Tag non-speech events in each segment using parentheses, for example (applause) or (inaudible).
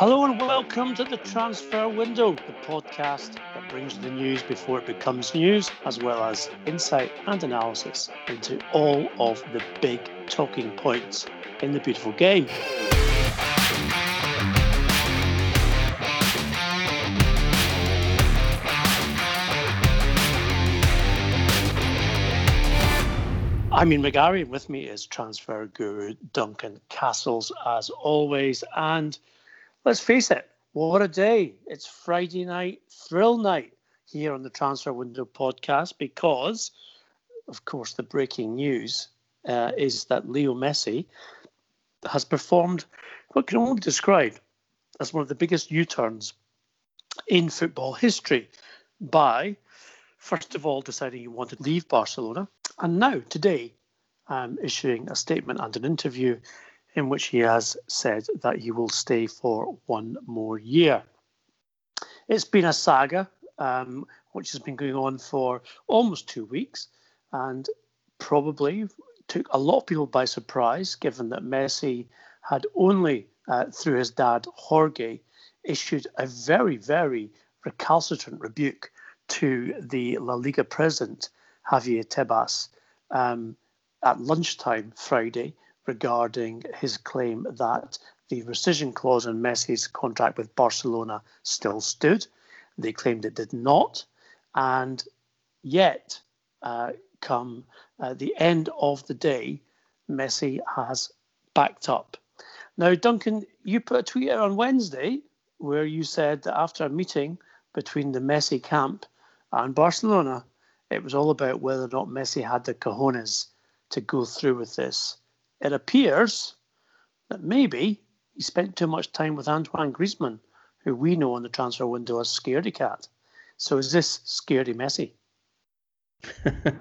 Hello and welcome to the Transfer Window, the podcast that brings the news before it becomes news, as well as insight and analysis into all of the big talking points in the beautiful game. I'm Ian McGarry, with me is transfer guru Duncan Castles, as always. And let's face it, what a day! It's Friday night, thrill night here on the Transfer Window podcast because, of course, the breaking news uh, is that Leo Messi has performed what can only be described as one of the biggest U turns in football history by, first of all, deciding he wanted to leave Barcelona and now today um, issuing a statement and an interview in which he has said that he will stay for one more year. It's been a saga um, which has been going on for almost two weeks and probably took a lot of people by surprise given that Messi had only uh, through his dad Jorge issued a very, very recalcitrant rebuke to the La Liga president Javier Tebas um, at lunchtime Friday regarding his claim that the rescission clause in Messi's contract with Barcelona still stood. They claimed it did not. And yet, uh, come uh, the end of the day, Messi has backed up. Now, Duncan, you put a tweet out on Wednesday where you said that after a meeting between the Messi camp and Barcelona, it was all about whether or not Messi had the cojones to go through with this. It appears that maybe he spent too much time with Antoine Griezmann, who we know on the transfer window as Scaredy Cat. So is this Scaredy Messi? (laughs)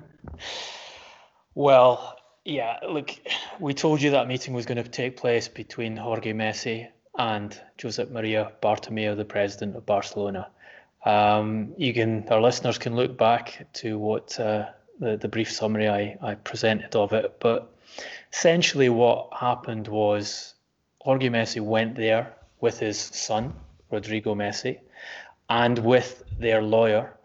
well, yeah, look, we told you that meeting was going to take place between Jorge Messi and Josep Maria Bartomeu, the president of Barcelona. Um, you can, our listeners can look back to what uh, the, the brief summary I, I presented of it. But essentially, what happened was Jorge Messi went there with his son, Rodrigo Messi, and with their lawyer,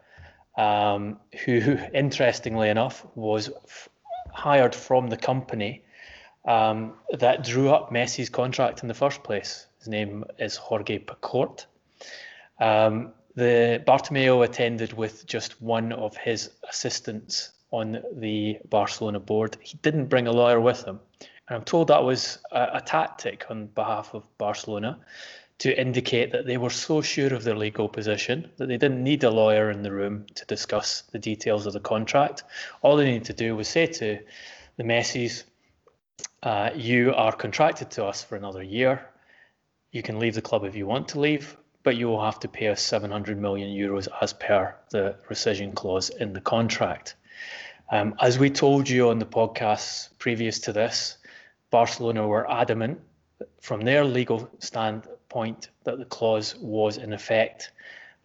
um, who, (laughs) interestingly enough, was f- hired from the company um, that drew up Messi's contract in the first place. His name is Jorge Picault. Um, the Bartomeu attended with just one of his assistants on the Barcelona board. He didn't bring a lawyer with him. And I'm told that was a, a tactic on behalf of Barcelona to indicate that they were so sure of their legal position that they didn't need a lawyer in the room to discuss the details of the contract. All they needed to do was say to the Messis, uh, you are contracted to us for another year. You can leave the club if you want to leave, but you will have to pay us 700 million euros as per the rescission clause in the contract. Um, as we told you on the podcasts previous to this, Barcelona were adamant from their legal standpoint that the clause was in effect.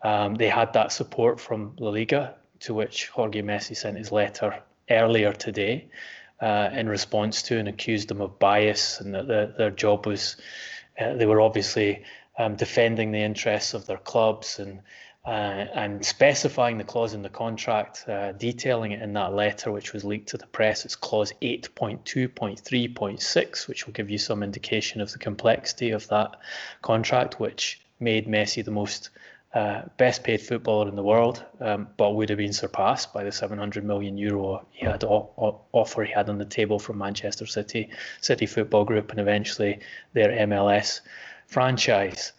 Um, they had that support from La Liga, to which Jorge Messi sent his letter earlier today uh, in response to and accused them of bias and that the, their job was, uh, they were obviously um, defending the interests of their clubs and uh, and specifying the clause in the contract, uh, detailing it in that letter, which was leaked to the press. It's clause 8.2.3.6, which will give you some indication of the complexity of that contract, which made Messi the most uh, best paid footballer in the world, um, but would have been surpassed by the 700 million euro he had o- o- offer he had on the table from Manchester City, City Football Group, and eventually their MLS franchise.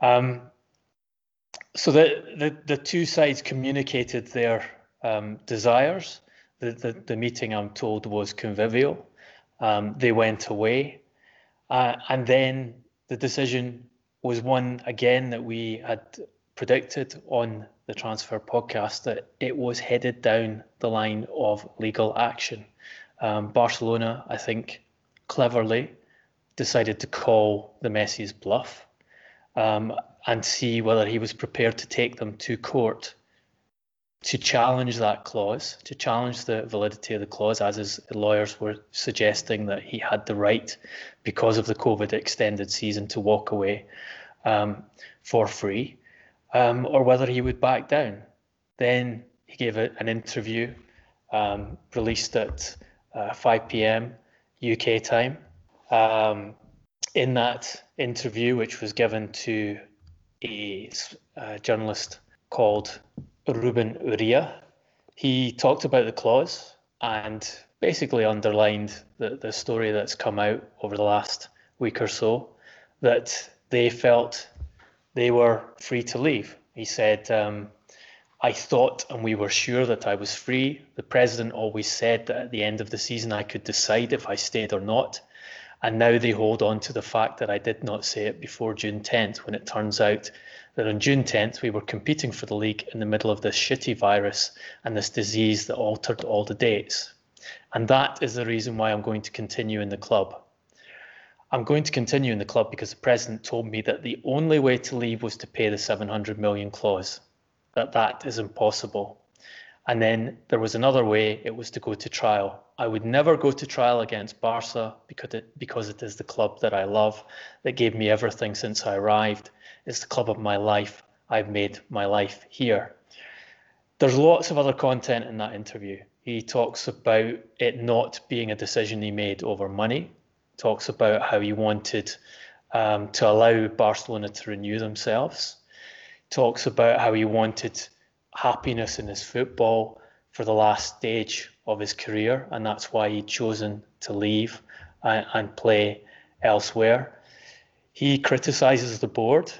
Um, so the, the, the two sides communicated their um, desires. The, the, the meeting, I'm told, was convivial. Um, they went away. Uh, and then the decision was one again that we had predicted on the transfer podcast that it was headed down the line of legal action. Um, Barcelona, I think, cleverly decided to call the Messi's bluff um, and see whether he was prepared to take them to court to challenge that clause, to challenge the validity of the clause, as his lawyers were suggesting that he had the right, because of the COVID extended season, to walk away um, for free, um, or whether he would back down. Then he gave a, an interview um, released at uh, 5 p.m. UK time. Um, in that interview, which was given to a, a journalist called Ruben Uria. He talked about the clause and basically underlined the, the story that's come out over the last week or so that they felt they were free to leave. He said, um, I thought and we were sure that I was free. The president always said that at the end of the season I could decide if I stayed or not. And now they hold on to the fact that I did not say it before June 10th, when it turns out that on June 10th we were competing for the league in the middle of this shitty virus and this disease that altered all the dates. And that is the reason why I'm going to continue in the club. I'm going to continue in the club because the president told me that the only way to leave was to pay the 700 million clause, that that is impossible. And then there was another way, it was to go to trial. I would never go to trial against Barca because it, because it is the club that I love, that gave me everything since I arrived. It's the club of my life. I've made my life here. There's lots of other content in that interview. He talks about it not being a decision he made over money, talks about how he wanted um, to allow Barcelona to renew themselves, talks about how he wanted happiness in his football for the last stage of his career, and that's why he'd chosen to leave and, and play elsewhere. He criticises the board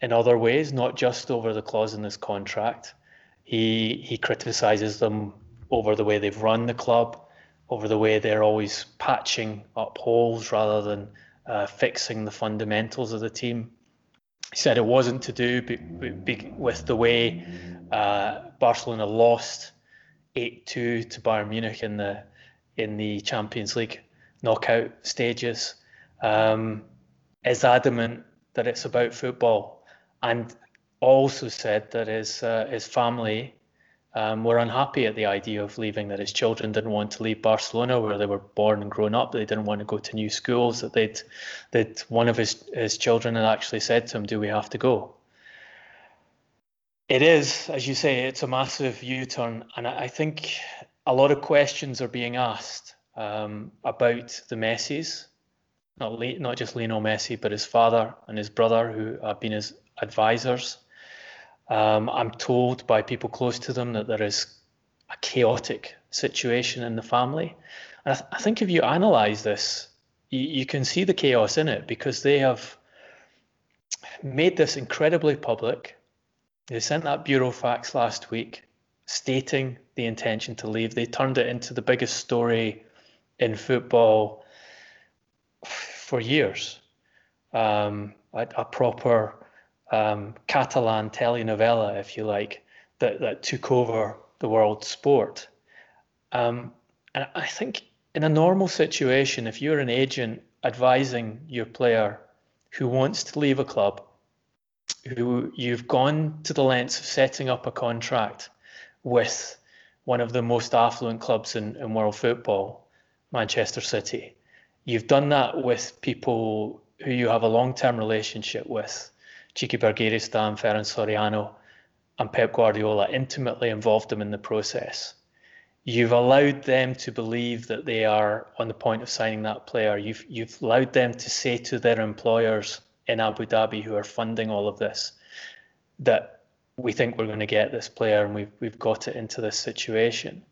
in other ways, not just over the clause in this contract. He he criticises them over the way they've run the club, over the way they're always patching up holes rather than uh, fixing the fundamentals of the team. He said it wasn't to do be, be, with the way uh, Barcelona lost 8-2 to Bayern Munich in the in the Champions League knockout stages. Um, is adamant that it's about football, and also said that his uh, his family um, were unhappy at the idea of leaving. That his children didn't want to leave Barcelona, where they were born and grown up. They didn't want to go to new schools. That they'd that one of his his children had actually said to him, "Do we have to go?" It is, as you say, it's a massive U-turn, and I think a lot of questions are being asked um, about the Messis, not Le- not just Lionel Messi, but his father and his brother, who have been his advisors. Um, I'm told by people close to them that there is a chaotic situation in the family, and I, th- I think if you analyse this, you, you can see the chaos in it because they have made this incredibly public they sent that Burofax last week stating the intention to leave. They turned it into the biggest story in football for years. Um, a, a, proper um, Catalan telenovela, if you like, that, that took over the world sport. Um, and I think in a normal situation, if you're an agent advising your player who wants to leave a club, who you've gone to the lengths of setting up a contract with one of the most affluent clubs in, in world football, Manchester City. You've done that with people who you have a long-term relationship with, Txiki Begiristain, Ferran Soriano, and Pep Guardiola intimately involved them in the process. You've allowed them to believe that they are on the point of signing that player. You've you've allowed them to say to their employers, in Abu Dhabi who are funding all of this that we think we're going to get this player and we've we've got it into this situation.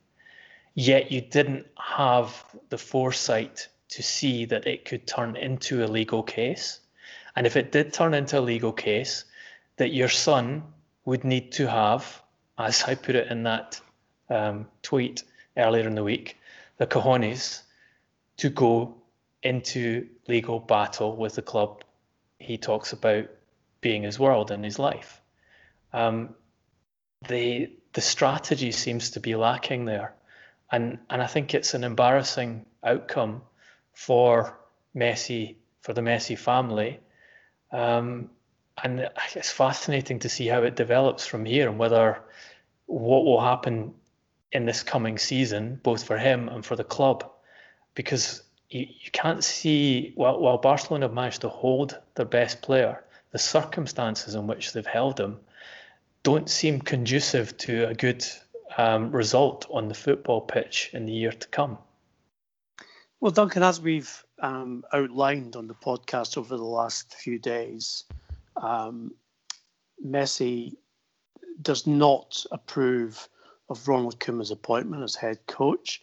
Yet you didn't have the foresight to see that it could turn into a legal case. And if it did turn into a legal case, that your son would need to have, as I put it in that um, tweet earlier in the week, the cojones to go into legal battle with the club he talks about being his world and his life. Um, the the strategy seems to be lacking there, and and I think it's an embarrassing outcome for Messi for the Messi family. Um, and it's fascinating to see how it develops from here and whether what will happen in this coming season, both for him and for the club, because you, you can't see while, while Barcelona have managed to hold their best player, the circumstances in which they've held him don't seem conducive to a good um, result on the football pitch in the year to come. Well, Duncan, as we've um, outlined on the podcast over the last few days, um, Messi does not approve of Ronald Koeman's appointment as head coach.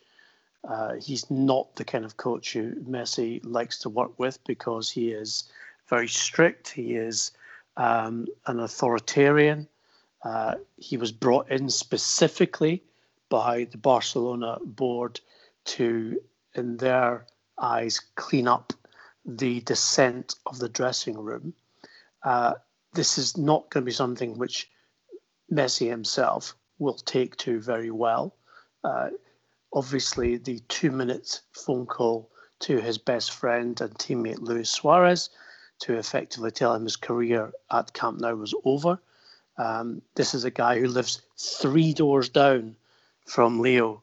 Uh, he's not the kind of coach who Messi likes to work with because he is very strict. He is um, an authoritarian. Uh, he was brought in specifically by the Barcelona board to, in their eyes, clean up the descent of the dressing room. Uh, this is not going to be something which Messi himself will take to very well. Uh, obviously, the two minute phone call to his best friend and teammate Luis Suarez to effectively tell him his career at Camp Nou was over. Um, this is a guy who lives three doors down from Leo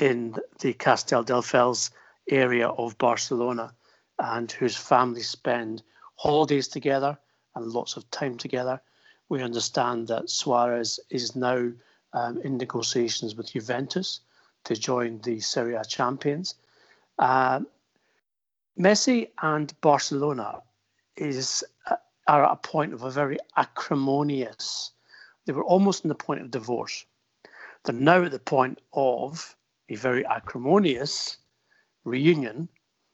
in the Castelldefels area of Barcelona and whose family spend holidays together and lots of time together. We understand that Suarez is now um, in negotiations with Juventus to join the Serie A champions. Uh, Messi and Barcelona is uh, are at a point of a very acrimonious. They were almost in the point of divorce. They're now at the point of a very acrimonious reunion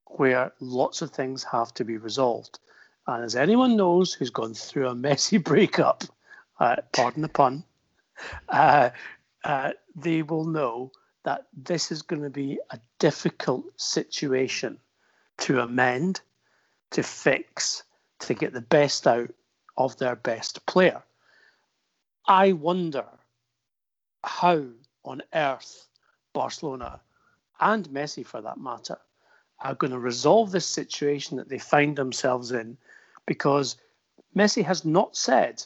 where lots of things have to be resolved. And as anyone knows who's gone through a messy (laughs) breakup, uh, pardon the pun, uh, uh, they will know that this is going to be a difficult situation to amend, to fix, to get the best out of their best player. I wonder how on earth Barcelona and Messi, for that matter, are going to resolve this situation that they find themselves in because Messi has not said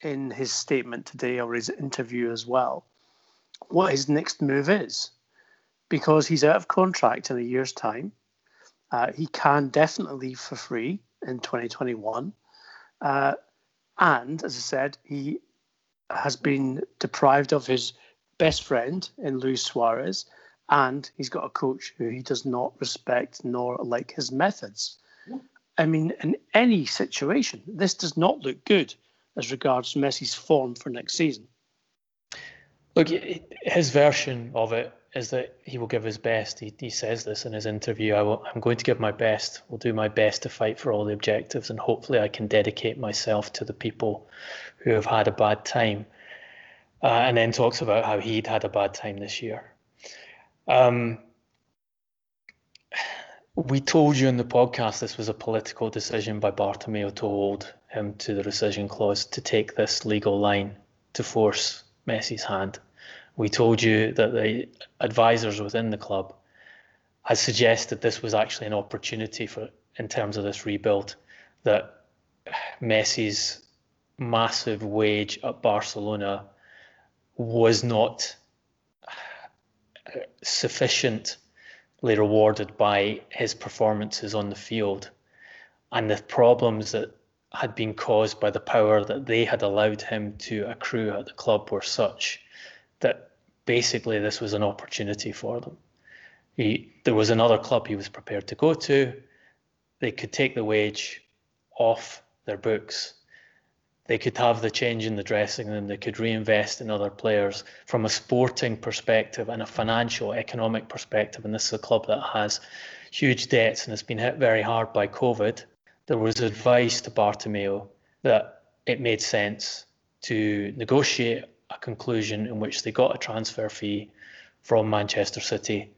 in his statement today or his interview as well what his next move is because he's out of contract in a year's time. Uh, he can definitely leave for free in 2021. Uh, and as I said, he has been deprived of his best friend in Luis Suarez, and he's got a coach who he does not respect nor like his methods. I mean, in any situation, this does not look good as regards Messi's form for next season. Look, his version of it is that he will give his best. He, he says this in his interview. I will, I'm going to give my best. We'll do my best to fight for all the objectives, and hopefully, I can dedicate myself to the people who have had a bad time. Uh, and then talks about how he'd had a bad time this year. Um, we told you in the podcast this was a political decision by Bartomeu to hold him to the rescission clause to take this legal line to force Messi's hand. We told you that the advisors within the club had suggested this was actually an opportunity for in terms of this rebuild that Messi's massive wage at Barcelona was not sufficiently rewarded by his performances on the field. And the problems that had been caused by the power that they had allowed him to accrue at the club were such basically this was an opportunity for them. He, there was another club he was prepared to go to. They could take the wage off their books they could have the change in the dressing room, they could reinvest in other players from a sporting perspective and a financial, economic perspective. And this is a club that has huge debts and has been hit very hard by COVID. There was advice to Bartomeu that it made sense to negotiate a conclusion in which they got a transfer fee from Manchester City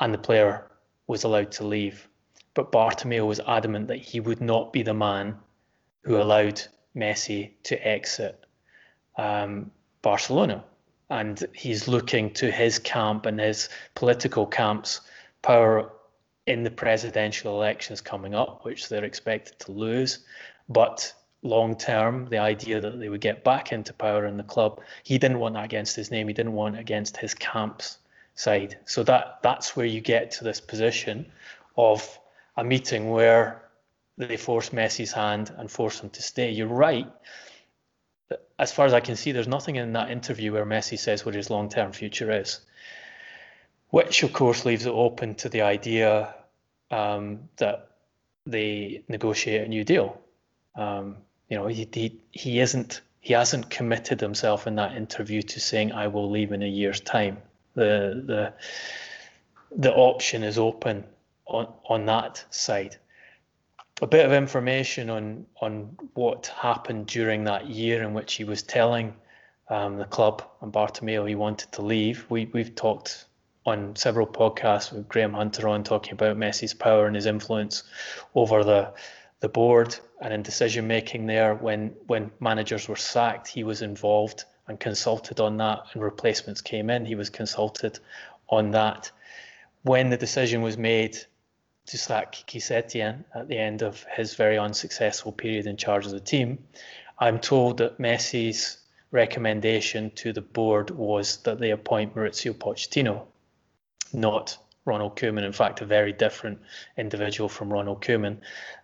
and the player was allowed to leave. But Bartomeu was adamant that he would not be the man who allowed Messi to exit um, Barcelona. And he's looking to his camp and his political camp's power in the presidential elections coming up, which they're expected to lose. But long term, the idea that they would get back into power in the club, he didn't want that against his name. He didn't want against his camp's side. So that that's where you get to this position of a meeting where they force Messi's hand and force him to stay. You're right. As far as I can see, there's nothing in that interview where Messi says what his long term future is, which of course leaves it open to the idea um, that they negotiate a new deal. Um, you know, he, he he isn't he hasn't committed himself in that interview to saying I will leave in a year's time. The the the option is open on on that side a bit of information on on what happened during that year in which he was telling um, the club and Bartomeu he wanted to leave. We we've talked on several podcasts with Graham Hunter on talking about Messi's power and his influence over the the board and in decision making there when when managers were sacked he was involved and consulted on that and replacements came in he was consulted on that when the decision was made to sack Quique Setien at the end of his very unsuccessful period in charge of the team. I'm told that Messi's recommendation to the board was that they appoint Mauricio Pochettino, not Ronald Koeman. In fact, a very different individual from Ronald Koeman.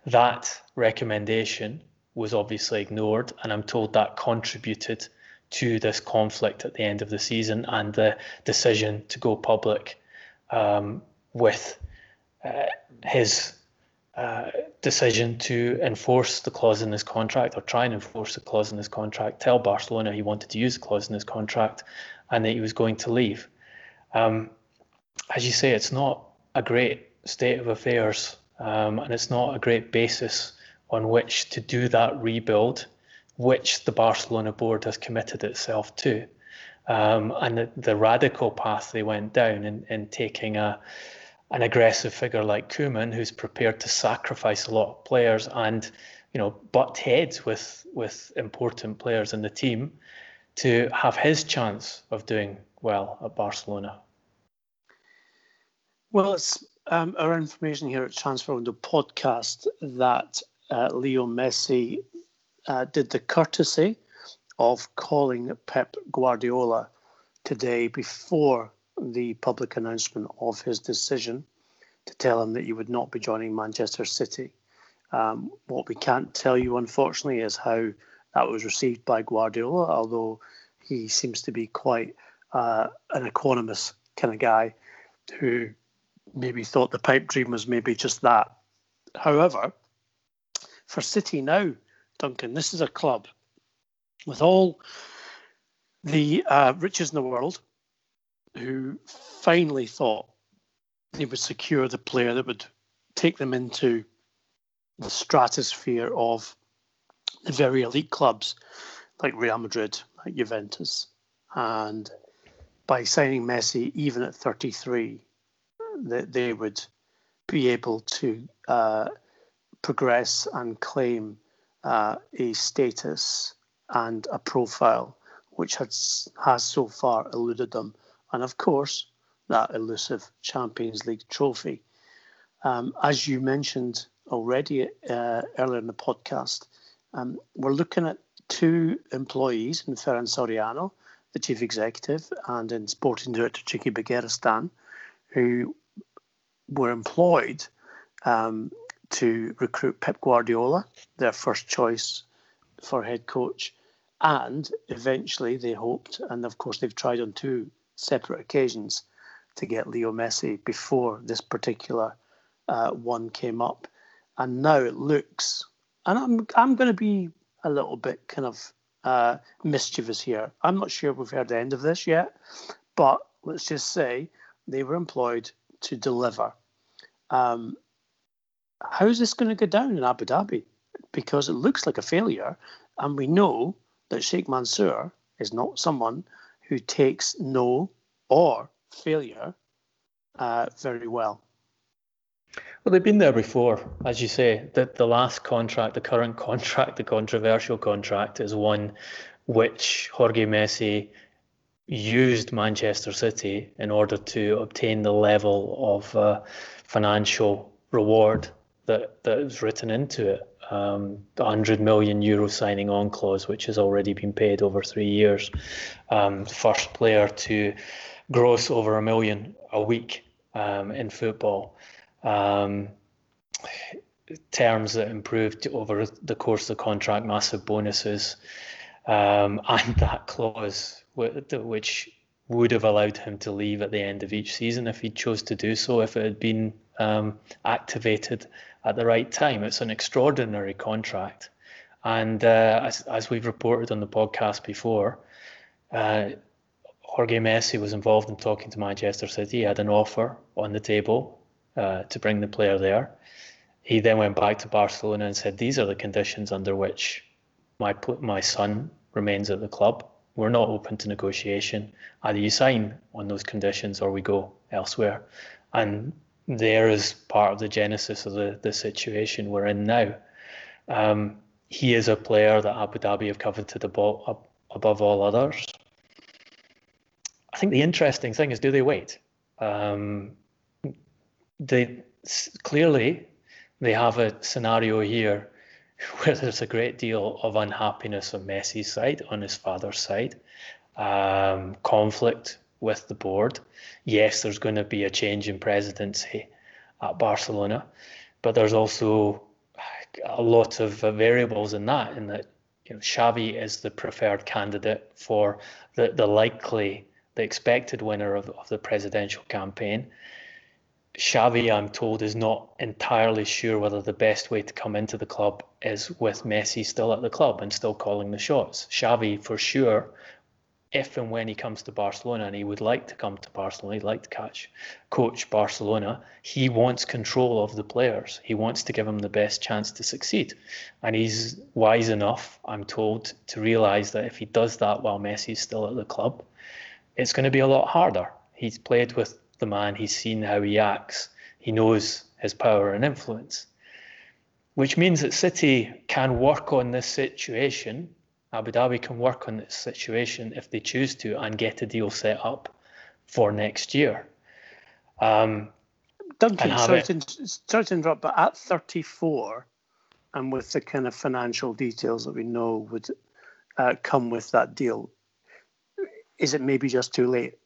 That recommendation was obviously ignored, and I'm told that contributed to this conflict at the end of the season and the decision to go public um, with uh, his uh, decision to enforce the clause in his contract or try and enforce the clause in his contract, tell Barcelona he wanted to use the clause in his contract and that he was going to leave. Um, as you say, it's not a great state of affairs um, and it's not a great basis on which to do that rebuild, which the Barcelona board has committed itself to. Um, and the, the, radical path they went down in, in taking a an aggressive figure like Koeman, who's prepared to sacrifice a lot of players and you know butt heads with with important players in the team to have his chance of doing well at Barcelona. Well, it's um, our information here at Transfer Window podcast that uh, Leo Messi uh, did the courtesy of calling Pep Guardiola today before the public announcement of his decision to tell him that he would not be joining Manchester City. Um, what we can't tell you, unfortunately, is how that was received by Guardiola, although he seems to be quite uh, an equanimous kind of guy who maybe thought the pipe dream was maybe just that. However, for City now, Duncan, this is a club with all the uh, riches in the world, who finally thought they would secure the player that would take them into the stratosphere of the very elite clubs like Real Madrid, like Juventus. And by signing Messi, even at 33, that they would be able to uh, progress and claim uh, a status and a profile which has, has so far eluded them and of course, that elusive Champions League trophy. Um, as you mentioned already uh, earlier in the podcast, um, we're looking at two employees in Ferran Soriano, the chief executive, and in sporting director Txiki Begiristain, who were employed um, to recruit Pep Guardiola, their first choice for head coach. And eventually they hoped, and of course they've tried on two separate occasions to get Leo Messi before this particular uh, one came up. And now it looks, and I'm I'm going to be a little bit kind of uh, mischievous here. I'm not sure we've heard the end of this yet, but let's just say they were employed to deliver. Um, how's this going to go down in Abu Dhabi? Because it looks like a failure, and we know that Sheikh Mansour is not someone who takes no or failure uh, very well. Well, they've been there before, as you say. The, the last contract, the current (laughs) contract, the controversial contract, is one which Jorge Messi used Manchester City in order to obtain the level of uh, financial reward that, that is written into it. Um, the 100 million euro signing on clause, which has already been paid over three years. Um, first player to gross over a million a week um, in football. Um, terms that improved over the course of the contract, massive bonuses, um, (laughs) and that clause which would have allowed him to leave at the end of each season if he chose to do so, if it had been um, activated at the right time. It's an extraordinary contract. And uh, as, as we've reported on the podcast before, uh, Jorge Messi was involved in talking to Manchester City. He had an offer on the table uh, to bring the player there. He then went back to Barcelona and said, "These are the conditions under which my my son remains at the club. We're not open to negotiation. Either you sign on those conditions or we go elsewhere." And there is part of the genesis of the, the situation we're in now. Um, he is a player that Abu Dhabi have coveted above, all others. I think the interesting thing is, do they wait? Um, they clearly they have a scenario here (laughs) where there's a great deal of unhappiness on Messi's side, on his father's side, um, conflict with the board. Yes, there's going to be a change in presidency at Barcelona, but there's also a lot of variables in that. In that, you know, Xavi is the preferred candidate for the the likely, the expected winner of, of the presidential campaign. Xavi, I'm told, is not entirely sure whether the best way to come into the club is with Messi still at the club and still calling the shots. Xavi, for sure, if and when he comes to Barcelona, and he would like to come to Barcelona, he'd like to catch, coach Barcelona, he wants control of the players. He wants to give them the best chance to succeed. And he's wise enough, I'm told, to realise that if he does that while Messi's still at the club, it's going to be a lot harder. He's played with the man, he's seen how he acts, he knows his power and influence. Which means that City can work on this situation. Abu Dhabi can work on this situation if they choose to and get a deal set up for next year. Um, Duncan, sorry, to, sorry to interrupt, but at 34, and with the kind of financial details that we know would uh, come with that deal, is it maybe just too late?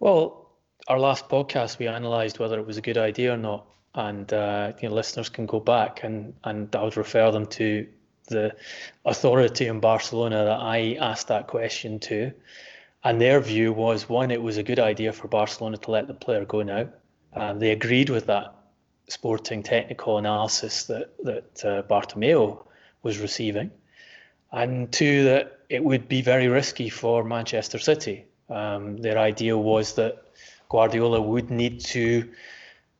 Well, our last podcast, we analysed whether it was a good idea or not, and uh, you know, listeners can go back and and I would refer them to the authority in Barcelona that I asked that question to, and their view was one, it was a good idea for Barcelona to let the player go now. Uh, they agreed with that sporting technical analysis that that uh, Bartomeu was receiving, and two that it would be very risky for Manchester City um, their idea was that Guardiola would need to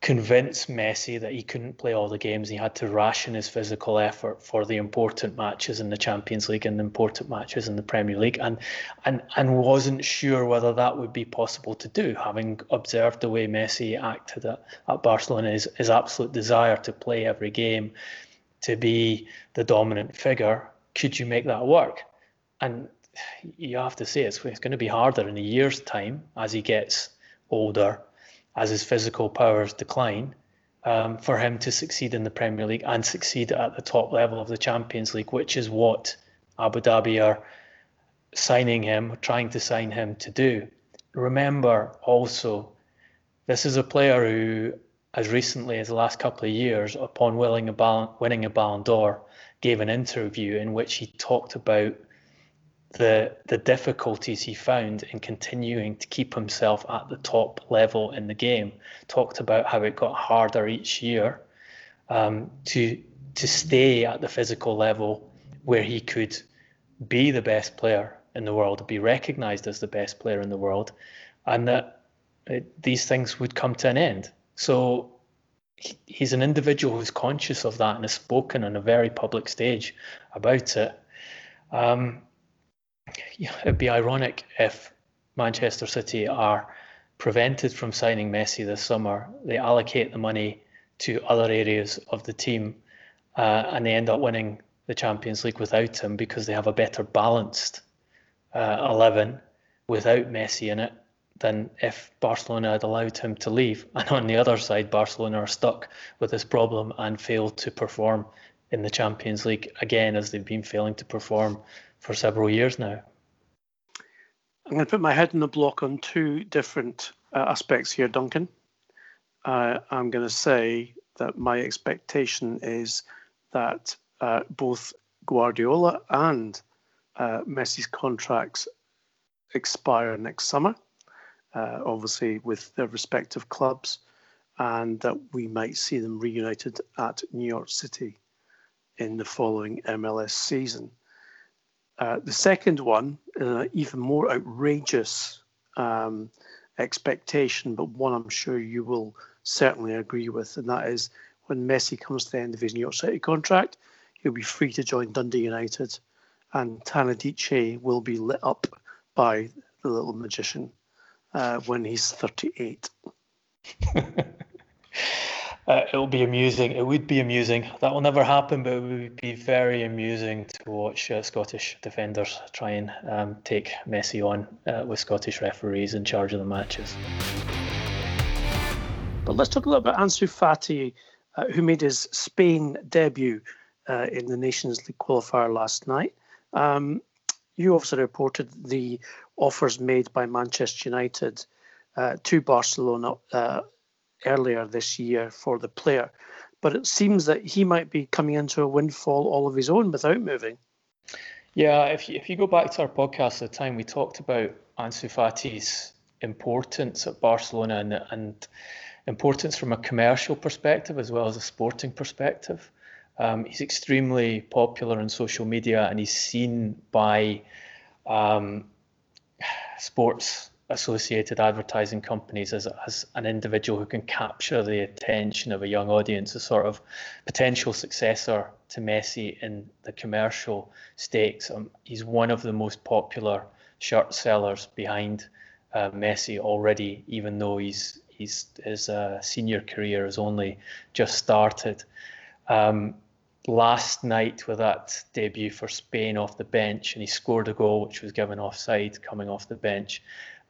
convince Messi that he couldn't play all the games. He had to ration his physical effort for the important matches in the Champions League and the important matches in the Premier League, and and and wasn't sure whether that would be possible to do. Having observed the way Messi acted at, at Barcelona, his, his absolute desire to play every game, to be the dominant figure, could you make that work? And you have to say it's, it's going to be harder in a year's time as he gets older, as his physical powers decline, um, for him to succeed in the Premier League and succeed at the top level of the Champions League, which is what Abu Dhabi are signing him, trying to sign him to do. Remember also, this is a player who, as recently as the last couple of years, upon winning a Ballon, winning a Ballon d'Or, gave an interview in which he talked about the the difficulties he found in continuing to keep himself at the top level in the game. Talked about how it got harder each year um, to to stay at the physical level where he could be the best player in the world, be recognised as the best player in the world, and that it, these things would come to an end. So he, he's an individual who's conscious of that and has spoken on a very public stage about it. Um, it'd be ironic if Manchester City are prevented from signing Messi this summer. They allocate the money to other areas of the team, uh, and they end up winning the Champions League without him because they have a better balanced uh, 11 without Messi in it than if Barcelona had allowed him to leave. (laughs) And on the other side, Barcelona are stuck with this problem and fail to perform in the Champions League again, as they've been failing to perform for several years now. I'm going to put my head in the block on two different uh, aspects here, Duncan. Uh, I'm going to say that my expectation is that uh, both Guardiola and uh, Messi's contracts expire next summer, uh, obviously with their respective clubs, and that we might see them reunited at New York City in the following MLS season. Uh, the second one, uh, even more outrageous um, expectation, but one I'm sure you will certainly agree with, and that is when Messi comes to the end of his New York City contract, he'll be free to join Dundee United, and Tannadice will be lit up by the little magician uh, when he's 38. (laughs) Uh, it'll be amusing. It would be amusing. That will never happen, but it would be very amusing to watch uh, Scottish defenders try and um, take Messi on uh, with Scottish referees in charge of the matches. But let's talk a little about Ansu Fati, uh, who made his Spain debut uh, in the Nations League qualifier last night. Um, you also reported the offers made by Manchester United uh, to Barcelona earlier this year for the player. But it seems that he might be coming into a windfall all of his own without moving. Yeah, if you, if you go back to our podcast at the time, we talked about Ansu Fati's importance at Barcelona and, and importance from a commercial perspective as well as a sporting perspective. Um, he's extremely popular on social media and he's seen by um, sports associated advertising companies as, as an individual who can capture the attention of a young audience, a sort of potential successor to Messi in the commercial stakes. Um, he's one of the most popular shirt sellers behind uh, Messi already, even though he's, he's his uh, senior career has only just started. Um, last night with that debut for Spain off the bench, and he scored a goal which was given offside coming off the bench.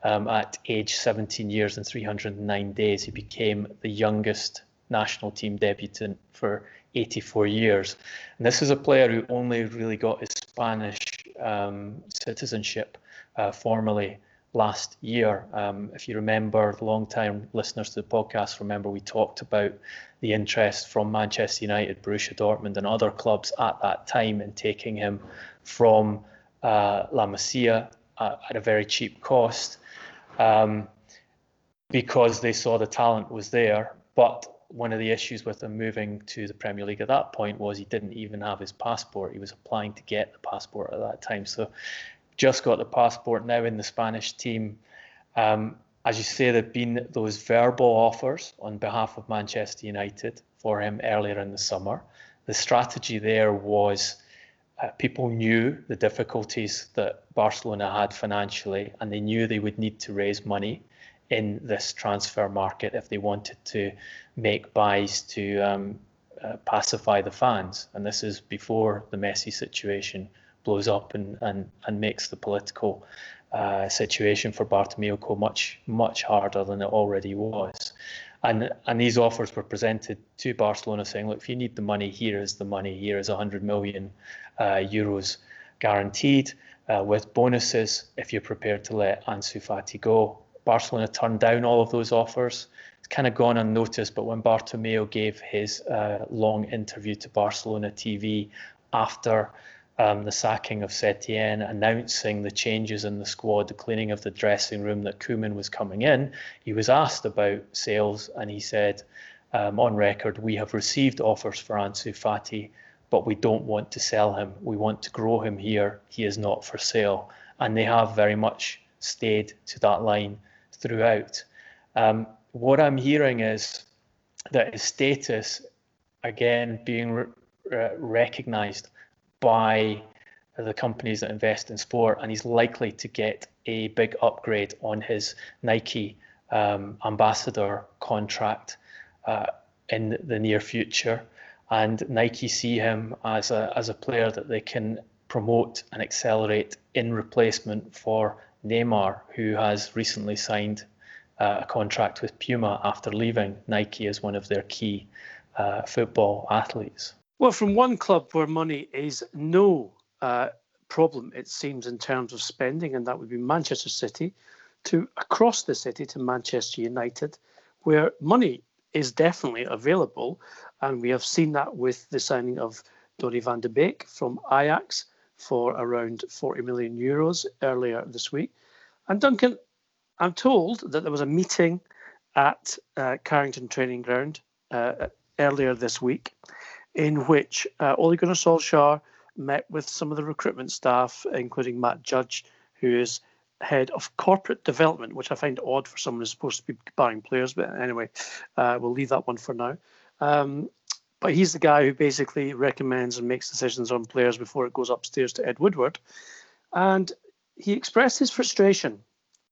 Um, at age 17 years and 309 days, he became the youngest national team debutant for 84 years. And this is a player who only really got his Spanish um, citizenship uh, formally last year. Um, if you remember, long-time listeners to the podcast remember we talked about the interest from Manchester United, Borussia Dortmund, and other clubs at that time in taking him from uh, La Masia uh, at a very cheap cost um, because they saw the talent was there. But one of the issues with him moving to the Premier League at that point was he didn't even have his passport. He was applying to get the passport at that time. So just got the passport now in the Spanish team. Um, as you say, there've been those verbal offers on behalf of Manchester United for him earlier in the summer. The strategy there was uh, people knew the difficulties that Barcelona had financially, and they knew they would need to raise money in this transfer market if they wanted to make buys to um, uh, pacify the fans. And this is before the Messi situation blows up and, and, and makes the political uh, situation for Bartomeu much, much harder than it already was. And, and these offers were presented to Barcelona saying, look, if you need the money, here is the money. Here is 100 million euros guaranteed uh, with bonuses if you're prepared to let Ansu Fati go. Barcelona turned down all of those offers. It's kind of gone unnoticed, but when Bartomeu gave his uh, long interview to Barcelona TV after um, the sacking of Setien, announcing the changes in the squad, the cleaning of the dressing room, that Koeman was coming in, he was asked about sales and he said, um, on record, we have received offers for Ansu Fati, but we don't want to sell him. We want to grow him here. He is not for sale. And they have very much stayed to that line throughout. Um, what I'm hearing is that his status, again, being re- re- recognized by the companies that invest in sport, and he's likely to get a big upgrade on his Nike um, ambassador contract uh, in the near future, and Nike see him as a as a player that they can promote and accelerate in replacement for Neymar, who has recently signed uh, a contract with Puma after leaving Nike as one of their key uh, football athletes. Well, from one club where money is no uh, problem, it seems, in terms of spending, and that would be Manchester City, to across the city to Manchester United, where money is definitely available. And we have seen that with the signing of Donny van de Beek from Ajax for around 40 million euros earlier this week. And Duncan, I'm told that there was a meeting at uh, Carrington Training Ground uh, earlier this week in which uh, Ole Gunnar Solskjaer met with some of the recruitment staff, including Matt Judge, who is head of corporate development, which I find odd for someone who's supposed to be buying players. But anyway, uh, we'll leave that one for now. Um, but he's the guy who basically recommends and makes decisions on players before it goes upstairs to Ed Woodward. And he expressed his frustration,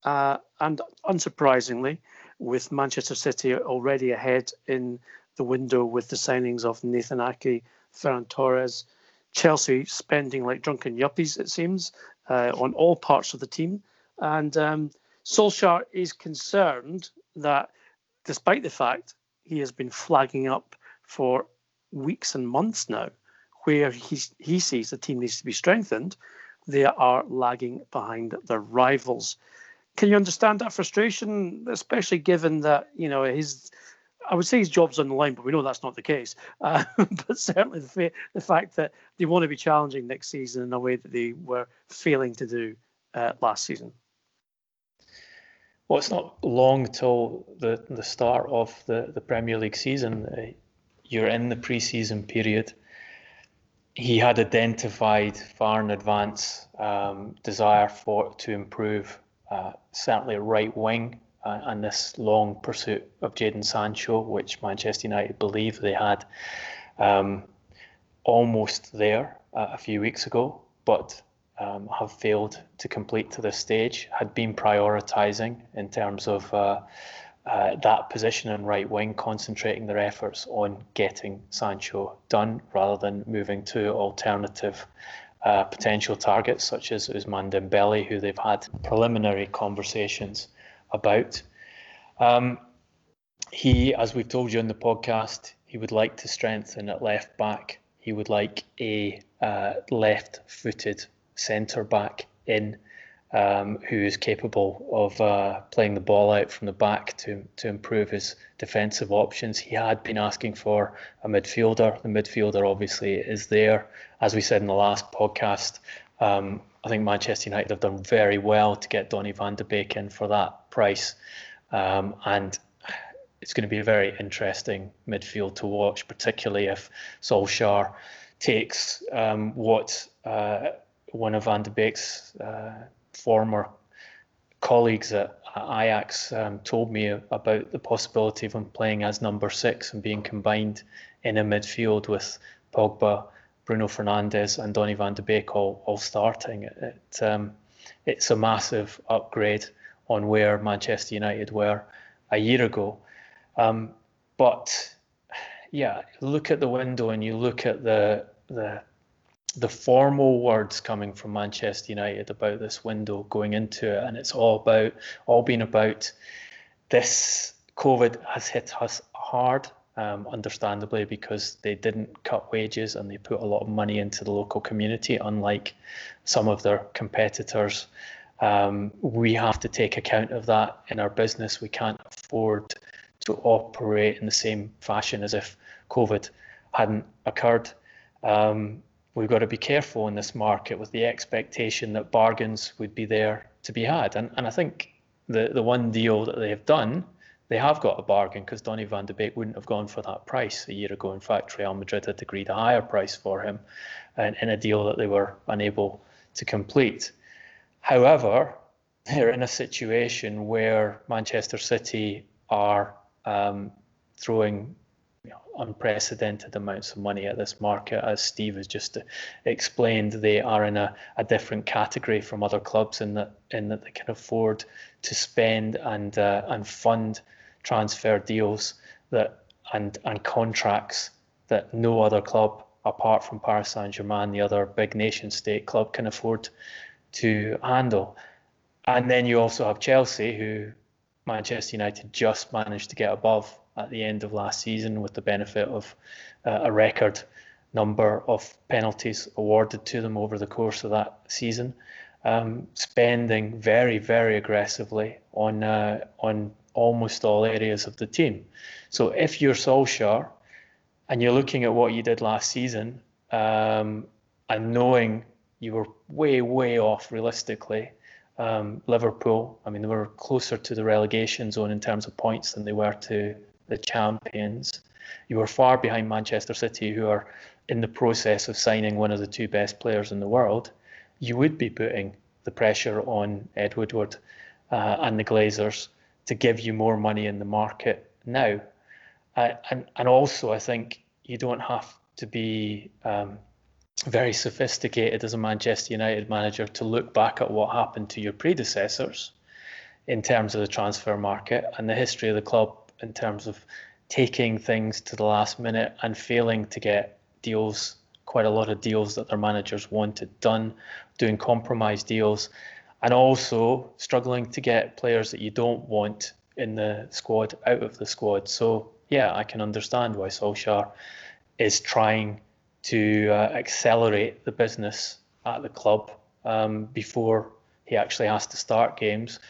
uh, and unsurprisingly, with Manchester City already ahead in the window with the signings of Nathan Ake, Ferran Torres, Chelsea spending like drunken yuppies, it seems, uh, on all parts of the team. And um, Solskjaer is concerned that despite the fact he has been flagging up for weeks and months now, where he sees the team needs to be strengthened, they are lagging behind their rivals. Can you understand that frustration, especially given that you know his I would say his job's on the line, but we know that's not the case. (laughs) Uh, but certainly the, fa- the fact that they want to be challenging next season in a way that they were failing to do uh, last season. Well, it's not long till the, the start of the, the Premier League season. Uh, you're in the pre-season period. He had identified far in advance um, desire for to improve, uh, certainly right wing uh, and this long pursuit of Jadon Sancho, which Manchester United believe they had um, almost there uh, a few weeks ago, but um, have failed to complete to this stage, had been prioritising in terms of uh, uh, that position in right wing, concentrating their efforts on getting Sancho done rather than moving to alternative uh, potential targets such as Ousmane Dembele, who they've had preliminary conversations about. Um, he, as we've told you in the podcast, he would like to strengthen at left back. He would like a uh, left footed centre back in um, who is capable of uh, playing the ball out from the back to, to improve his defensive options. He had been asking for a midfielder. The midfielder obviously is there. As we said in the last podcast, um, I think Manchester United have done very well to get Donny van de Beek in for that price. Um, and it's going to be a very interesting midfield to watch, particularly if Solskjaer takes um, what uh, one of Van de Beek's uh, former colleagues at Ajax um, told me about the possibility of him playing as number six and being combined in a midfield with Pogba, Bruno Fernandes, and Donny van de Beek all, all starting. It, um, it's a massive upgrade on where Manchester United were a year ago. Um, but yeah, look at the window and you look at the the the formal words coming from Manchester United about this window going into it, and it's all about all been about this COVID has hit us hard, um, understandably, because they didn't cut wages and they put a lot of money into the local community, unlike some of their competitors. Um, we have to take account of that in our business. We can't afford to operate in the same fashion as if COVID hadn't occurred. Um, we've got to be careful in this market with the expectation that bargains would be there to be had. And, and I think the, the one deal that they have done, they have got a bargain because Donny van de Beek wouldn't have gone for that price a year ago. In fact, Real Madrid had agreed a higher price for him in, in a deal that they were unable to complete. However, (laughs) they're in a situation where Manchester City are um, throwing unprecedented amounts of money at this market. As Steve has just explained, they are in a, a different category from other clubs in that in that they can afford to spend and uh, and fund transfer deals that and and contracts that no other club apart from Paris Saint Germain, the other big nation state club, can afford to handle. And then you also have Chelsea, who Manchester United just managed to get above at the end of last season with the benefit of uh, a record number of penalties awarded to them over the course of that season, um, spending very, very aggressively on uh, on almost all areas of the team. So if you're Solskjaer and you're looking at what you did last season um, and knowing you were way, way off realistically. Um, Liverpool, I mean, they were closer to the relegation zone in terms of points than they were to the champions. You were far behind Manchester City, who are in the process of signing one of the two best players in the world. You would be putting the pressure on Ed Woodward uh, and the Glazers to give you more money in the market now. Uh, and, and also, I think you don't have to be um, very sophisticated as a Manchester United manager to look back at what happened to your predecessors in terms of the transfer market and the history of the club in terms of taking things to the last minute and failing to get deals, quite a lot of deals that their managers wanted done, doing compromise deals, and also struggling to get players that you don't want in the squad out of the squad. So, yeah, I can understand why Solskjaer is trying to uh, accelerate the business at the club um, before he actually has to start games,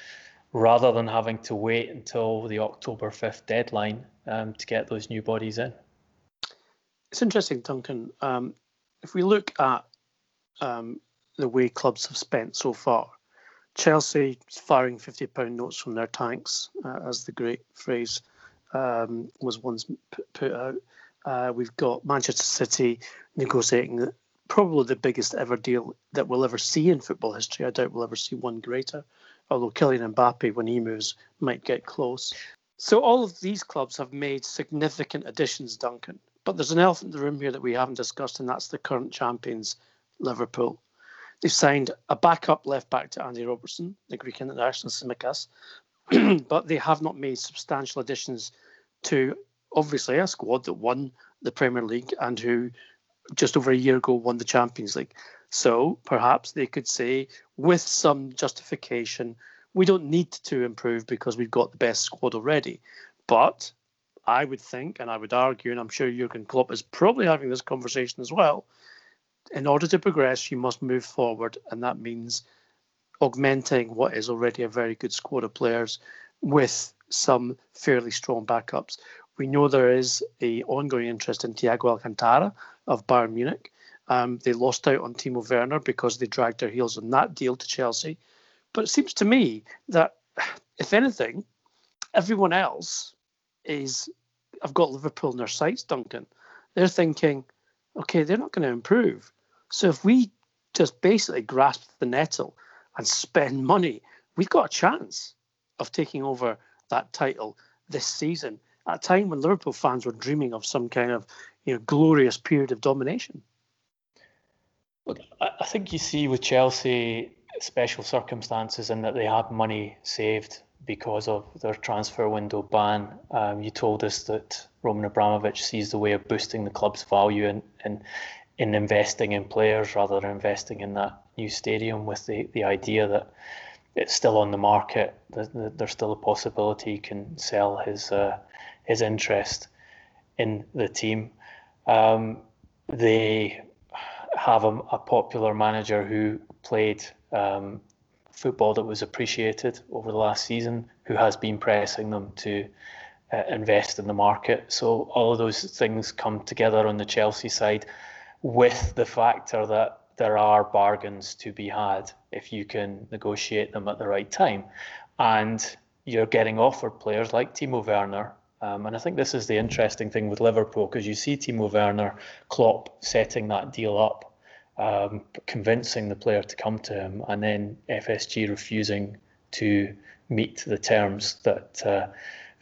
rather than having to wait until the October 5th deadline um, to get those new bodies in. It's interesting, Duncan. Um, if we look at um, the way clubs have spent so far, Chelsea firing £50 notes from their tanks, uh, as the great phrase um, was once put out. Uh, we've got Manchester City negotiating probably the biggest ever deal that we'll ever see in football history. I doubt we'll ever see one greater, although Kylian Mbappe, when he moves, might get close. So all of these clubs have made significant additions, Duncan. But there's an elephant in the room here that we haven't discussed, and that's the current champions, Liverpool. They've signed a backup left back to Andy Robertson, the Greek international Tsimikas, (clears throat) but they have not made substantial additions to obviously a squad that won the Premier League and who just over a year ago won the Champions League. So perhaps they could say, with some justification, we don't need to improve because we've got the best squad already. But I would think, and I would argue, and I'm sure Jurgen Klopp is probably having this conversation as well. In order to progress, you must move forward, and that means augmenting what is already a very good squad of players with some fairly strong backups. We know there is a ongoing interest in Thiago Alcantara of Bayern Munich. Um, they lost out on Timo Werner because they dragged their heels on that deal to Chelsea. But it seems to me that, if anything, everyone else is. I've got Liverpool in their sights, Duncan. They're thinking, okay, they're not going to improve. So if we just basically grasp the nettle and spend money, we've got a chance of taking over that title this season at a time when Liverpool fans were dreaming of some kind of you know glorious period of domination. Look, I think you see with Chelsea special circumstances in that they had money saved because of their transfer window ban. Um, you told us that Roman Abramovich sees the way of boosting the club's value in, in, in investing in players rather than investing in that new stadium with the, the idea that it's still on the market. There's still a possibility he can sell his uh, his interest in the team. Um, they have a, a, popular manager who played um, football that was appreciated over the last season, who has been pressing them to uh, invest in the market. So all of those things come together on the Chelsea side, with the factor that there are bargains to be had if you can negotiate them at the right time, and you're getting offered players like Timo Werner um, and I think this is the interesting thing with Liverpool because you see Timo Werner, Klopp setting that deal up, um, convincing the player to come to him, and then FSG refusing to meet the terms that uh,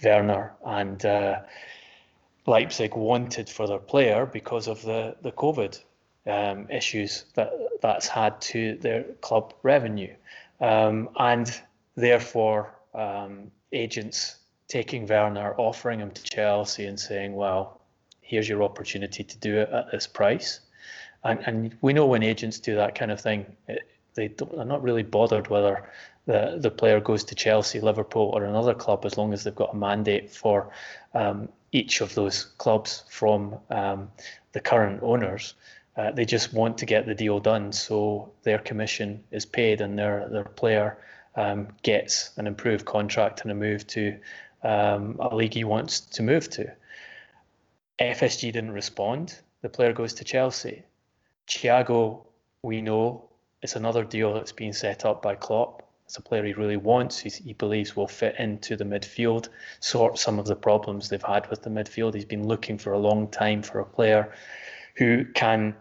Werner and uh, Leipzig wanted for their player because of the the COVID um, issues that that's had to their club revenue, um, and therefore um, agents taking Werner, offering him to Chelsea, and saying, "Well, here's your opportunity to do it at this price." And, and we know when agents do that kind of thing, it, they are not really bothered whether the the player goes to Chelsea, Liverpool, or another club, as long as they've got a mandate for um, each of those clubs from um, the current owners. Uh, they just want to get the deal done, so their commission is paid and their their player um, gets an improved contract and a move to um, a league he wants to move to. FSG didn't respond. The player goes to Chelsea. Thiago, we know, it's another deal that's been set up by Klopp. It's a player he really wants. He's, he believes will fit into the midfield, sort some of the problems they've had with the midfield. He's been looking for a long time for a player who can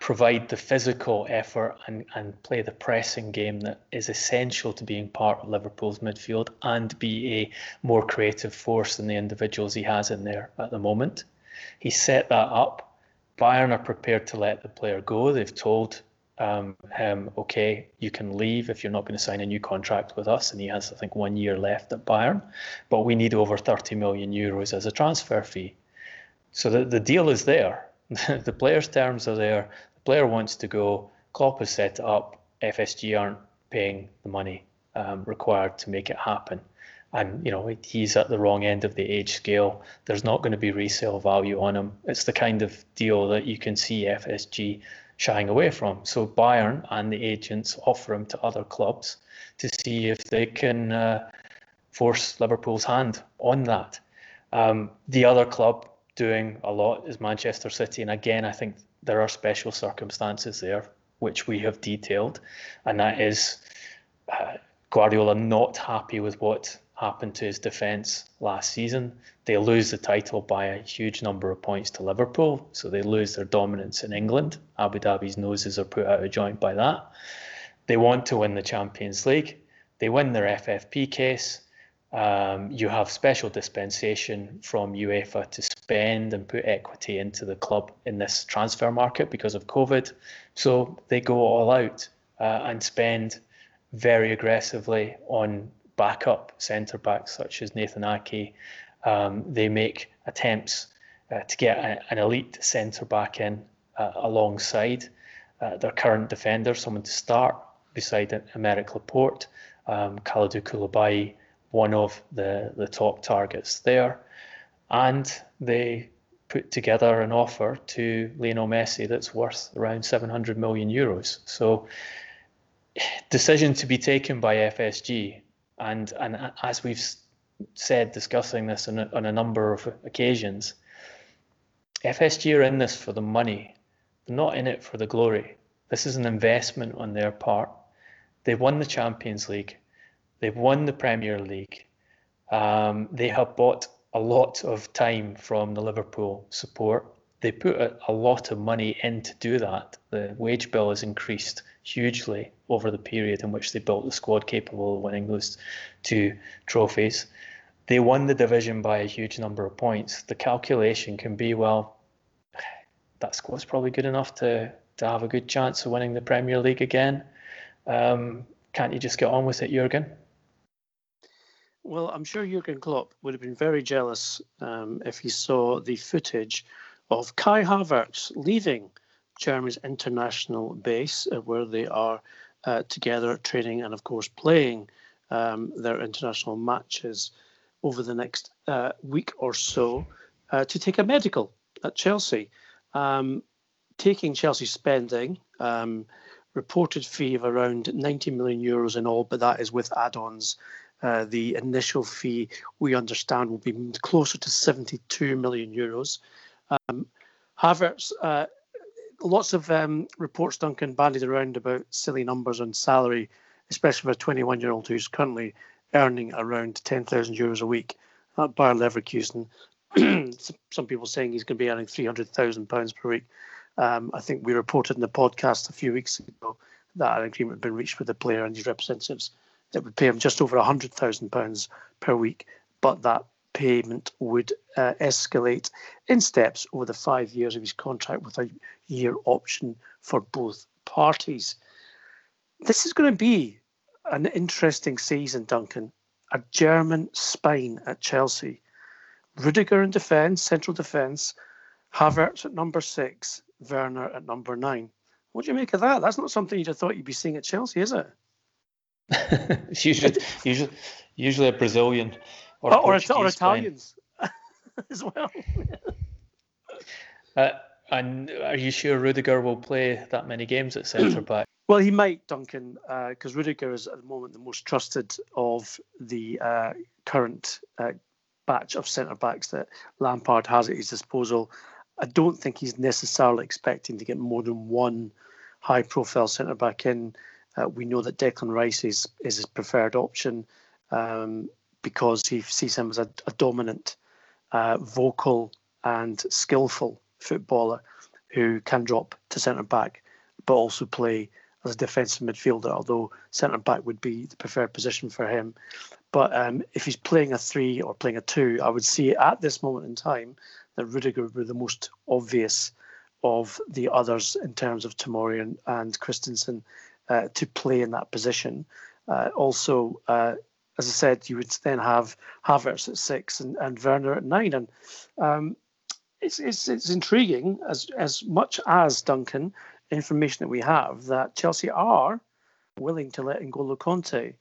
provide the physical effort and, and play the pressing game that is essential to being part of Liverpool's midfield and be a more creative force than the individuals he has in there at the moment. He set that up. Bayern are prepared to let the player go. They've told um, him, okay, you can leave if you're not going to sign a new contract with us. And he has, I think, one year left at Bayern. But we need over 30 million euros as a transfer fee. So the, the deal is there. (laughs) the player's terms are there. The player wants to go. Klopp has set it up. FSG aren't paying the money um, required to make it happen. And you know he's at the wrong end of the age scale. There's not going to be resale value on him. It's the kind of deal that you can see FSG shying away from. So Bayern and the agents offer him to other clubs to see if they can uh, force Liverpool's hand on that. Um, the other club doing a lot is Manchester City, and again, I think there are special circumstances there which we have detailed, and that is uh, Guardiola not happy with what happened to his defence last season. They lose the title by a huge number of points to Liverpool, so they lose their dominance in England. Abu Dhabi's noses are put out of joint by that. They want to win the Champions League. They win their FFP case. Um, you have special dispensation from UEFA to spend and put equity into the club in this transfer market because of COVID. So they go all out uh, and spend very aggressively on backup centre backs such as Nathan Ake. Um, they make attempts uh, to get a, an elite centre back in uh, alongside uh, their current defender, someone to start beside Aymeric Laporte. Um, Koulibaly, one of the, the top targets there. And they put together an offer to Lionel Messi that's worth around 700 million euros. So, decision to be taken by FSG and and as we've said, discussing this on a, on a number of occasions, FSG are in this for the money. They're not in it for the glory. This is an investment on their part. They've won the Champions League. They've won the Premier League. Um, they have bought a lot of time from the Liverpool support. They put a, a lot of money in to do that. The wage bill has increased hugely over the period in which they built the squad capable of winning those two trophies. They won the division by a huge number of points. The calculation can be well, that squad's probably good enough to, to have a good chance of winning the Premier League again. Um, can't you just get on with it, Jurgen? Well, I'm sure Jurgen Klopp would have been very jealous um, if he saw the footage of Kai Havertz leaving Germany's international base, uh, where they are uh, together training and, of course, playing um, their international matches over the next uh, week or so uh, to take a medical at Chelsea. Um, taking Chelsea spending, um, reported fee of around 90 million euros in all, but that is with add ons. Uh, the initial fee, we understand, will be closer to 72 million euros. Um, Havertz uh, lots of um, reports, Duncan, bandied around about silly numbers on salary, especially for a 21 year old who's currently earning around 10,000 euros a week at Bayer Leverkusen. (clears throat) Some people saying he's going to be earning 300,000 pounds per week. Um, I think we reported in the podcast a few weeks ago that an agreement had been reached with the player and his representatives that would pay him just over 100,000 pounds per week, but that payment would uh, escalate in steps over the five years of his contract with a year option for both parties. This is going to be an interesting season, Duncan. A German spine at Chelsea. Rudiger in defence, central defence, Havertz at number six, Werner at number nine. What do you make of that? That's not something you'd have thought you'd be seeing at Chelsea, is it? (laughs) usually, usually, usually a Brazilian or, or, or Italians (laughs) as well. (laughs) uh, and are you sure Rudiger will play that many games at centre back? Well, he might, Duncan, because uh, Rudiger is at the moment the most trusted of the uh, current uh, batch of centre backs that Lampard has at his disposal. I don't think he's necessarily expecting to get more than one high profile centre back in. Uh, we know that Declan Rice is, is his preferred option um, because he sees him as a, a dominant, uh, vocal, and skillful footballer who can drop to centre back but also play as a defensive midfielder, although centre back would be the preferred position for him. But um, if he's playing a three or playing a two, I would see at this moment in time that Rudiger would be the most obvious of the others in terms of Tomori and, and Christensen uh, to play in that position. Uh, also, uh, as I said, you would then have Havertz at six and, and Werner at nine. And um, it's, it's, it's intriguing as, as much as Duncan information that we have that Chelsea are willing to let N'Golo Kanté,